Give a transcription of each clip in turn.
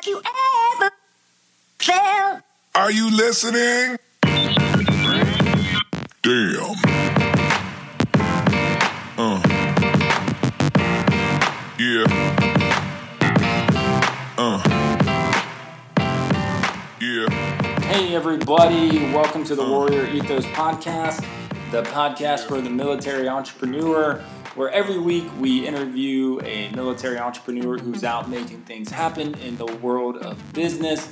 like you ever felt. Are you listening? Damn. Uh. Yeah. Uh. Yeah. Hey, everybody, welcome to the Warrior Ethos Podcast, the podcast for the military entrepreneur, where every week we interview a military entrepreneur who's out making things happen in the world of business.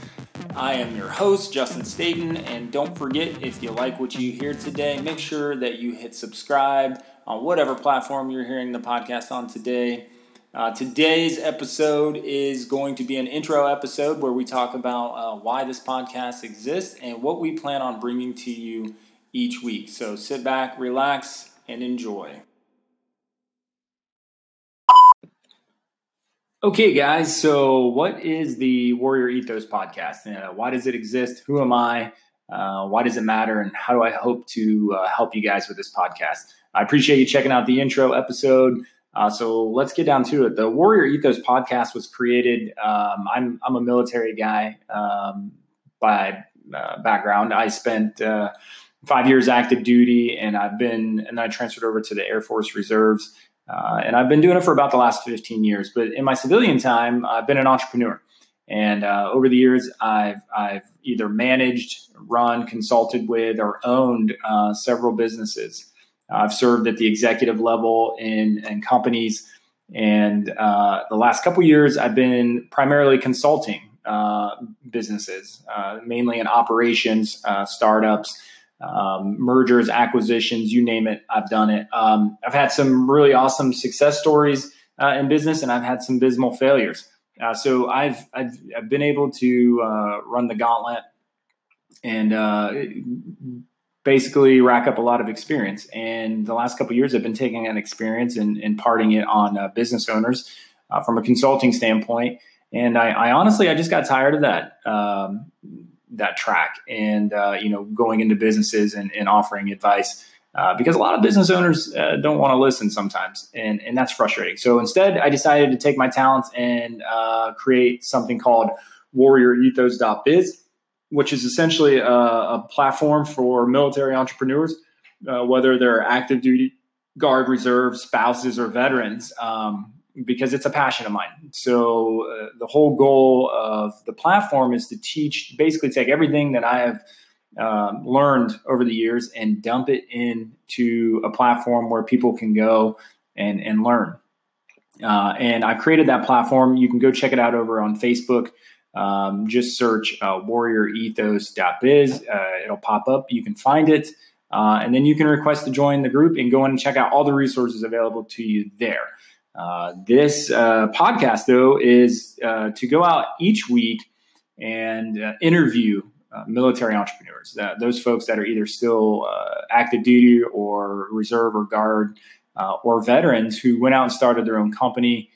I am your host, Justin Staten, and don't forget if you like what you hear today, make sure that you hit subscribe on whatever platform you're hearing the podcast on today. Uh, today's episode is going to be an intro episode where we talk about uh, why this podcast exists and what we plan on bringing to you each week. So sit back, relax, and enjoy. Okay, guys, so what is the Warrior Ethos podcast? Uh, why does it exist? Who am I? Uh, why does it matter? And how do I hope to uh, help you guys with this podcast? I appreciate you checking out the intro episode. Uh, so let's get down to it. The Warrior Ethos podcast was created. Um, I'm I'm a military guy um, by uh, background. I spent uh, five years active duty, and I've been and I transferred over to the Air Force Reserves. Uh, and I've been doing it for about the last 15 years. But in my civilian time, I've been an entrepreneur. And uh, over the years, I've, I've either managed, run, consulted with, or owned uh, several businesses. I've served at the executive level in, in companies. And uh, the last couple years, I've been primarily consulting uh, businesses, uh, mainly in operations, startups, um, mergers, acquisitions, you name it, I've done it. Um, I've had some really awesome success stories uh, in business, and I've had some dismal failures. Uh, so I've, I've, I've been able to uh, run the gauntlet and uh, basically rack up a lot of experience. And the last couple years, I've been taking that experience and imparting it on uh, business owners uh, from a consulting standpoint. And I, I, honestly, I just got tired of that. Um, that track. And uh, you know going into businesses and, and offering advice uh, because a lot of business owners uh, don't want to listen sometimes and, and that's frustrating. So instead i decided to take my talents and uh, create something called warriorethos.biz which is essentially a, a platform for military entrepreneurs uh, whether they're active duty guard reserve spouses or veterans um, because it's a passion of mine. So uh, the whole goal of the platform is to teach, basically take everything that I have um, learned over the years and dump it into a platform where people can go and, and learn. Uh, and I created that platform. You can go check it out over on Facebook. Um, just search uh, warriorethos.biz. Uh, it'll pop up. You can find it. Uh, and then you can request to join the group and go in and check out all the resources available to you there. Uh, this uh, podcast, though, is uh, to go out each week and uh, interview uh, military entrepreneurs, those folks that are either still active duty or reserve or guard or veterans who went out and started their own company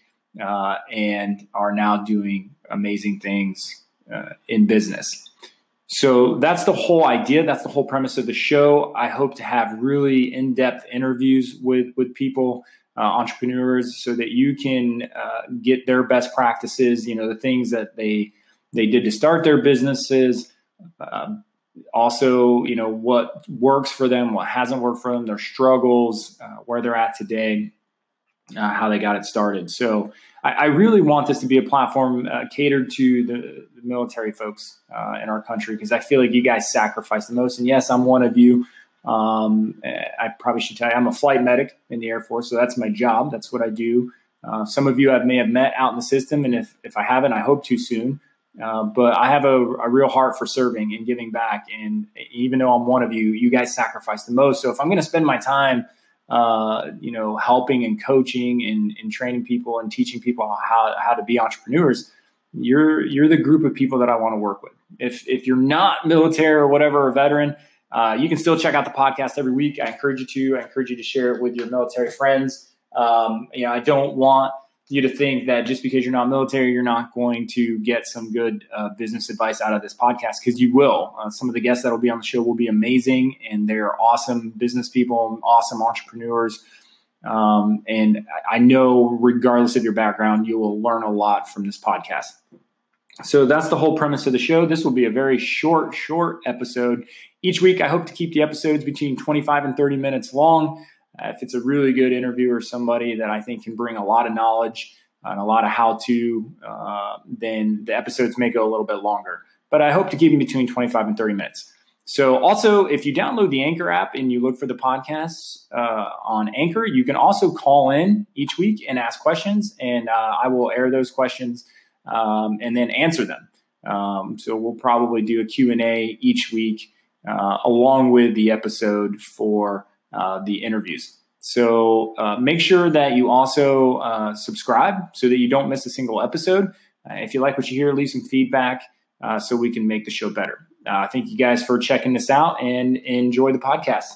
and are now doing amazing things in business. So that's the whole idea. That's the whole premise of the show. I hope to have really in-depth interviews with with people uh, entrepreneurs so that you can uh, get their best practices you know the things that they they did to start their businesses um, also you know what works for them what hasn't worked for them their struggles uh, where they're at today uh, how they got it started. So I, I, really want this to be a platform uh, catered to the, the military folks uh, in our country because i feel like you guys sacrifice the most. And yes i'm one of you um, I probably should tell you, I'm a flight medic in the Air Force, so that's my job. That's what I do. Uh, some of you I may have met out in the system, and if, if I haven't, I hope to soon. Uh, but I have a, a, real heart for serving and giving back. And even though I'm one of you, you guys sacrifice the most. So if I'm going to spend my time, uh, you know, helping and coaching and, and, training people and teaching people how, how to be entrepreneurs, you're you're the group of people that I want to work with. If if you're not military or whatever, a veteran, uh, you can still check out the podcast every week. I encourage you to. I encourage you to share it with your military friends. Um, you know, I don't want you to think that just because you're not military, you're not going to get some good uh, business advice out of this podcast because you will. Uh, some of the guests that will be on the show will be amazing, and they're awesome business people, awesome entrepreneurs. Um, and I know, regardless of your background, you will learn a lot from this podcast. So that's the whole premise of the show. This will be a very short, short episode. Each week, I hope to keep the episodes between 25 and 30 minutes long. Uh, if it's a really good interview or somebody that I think can bring a lot of knowledge and a lot of how to, uh, then the episodes may go a little bit longer. But I hope to keep them between 25 and 30 minutes. So, also, if you download the Anchor app and you look for the podcasts uh, on Anchor, you can also call in each week and ask questions, and uh, I will air those questions um, and then answer them. Um, so, we'll probably do a Q&A each week uh, along with the episode for uh, the interviews. So, uh, make sure that you also uh, subscribe so that you don't miss a single episode. if you like what you hear, leave some feedback so we can make the show better. Uh, thank you guys for checking this out and enjoy the podcast.